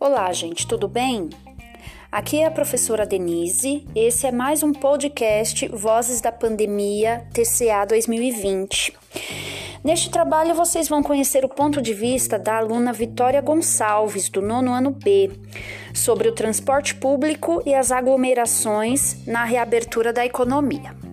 Olá, gente, tudo bem? Aqui é a professora Denise. Esse é mais um podcast Vozes da Pandemia TCA 2020. Neste trabalho, vocês vão conhecer o ponto de vista da aluna Vitória Gonçalves, do nono ano B, sobre o transporte público e as aglomerações na reabertura da economia.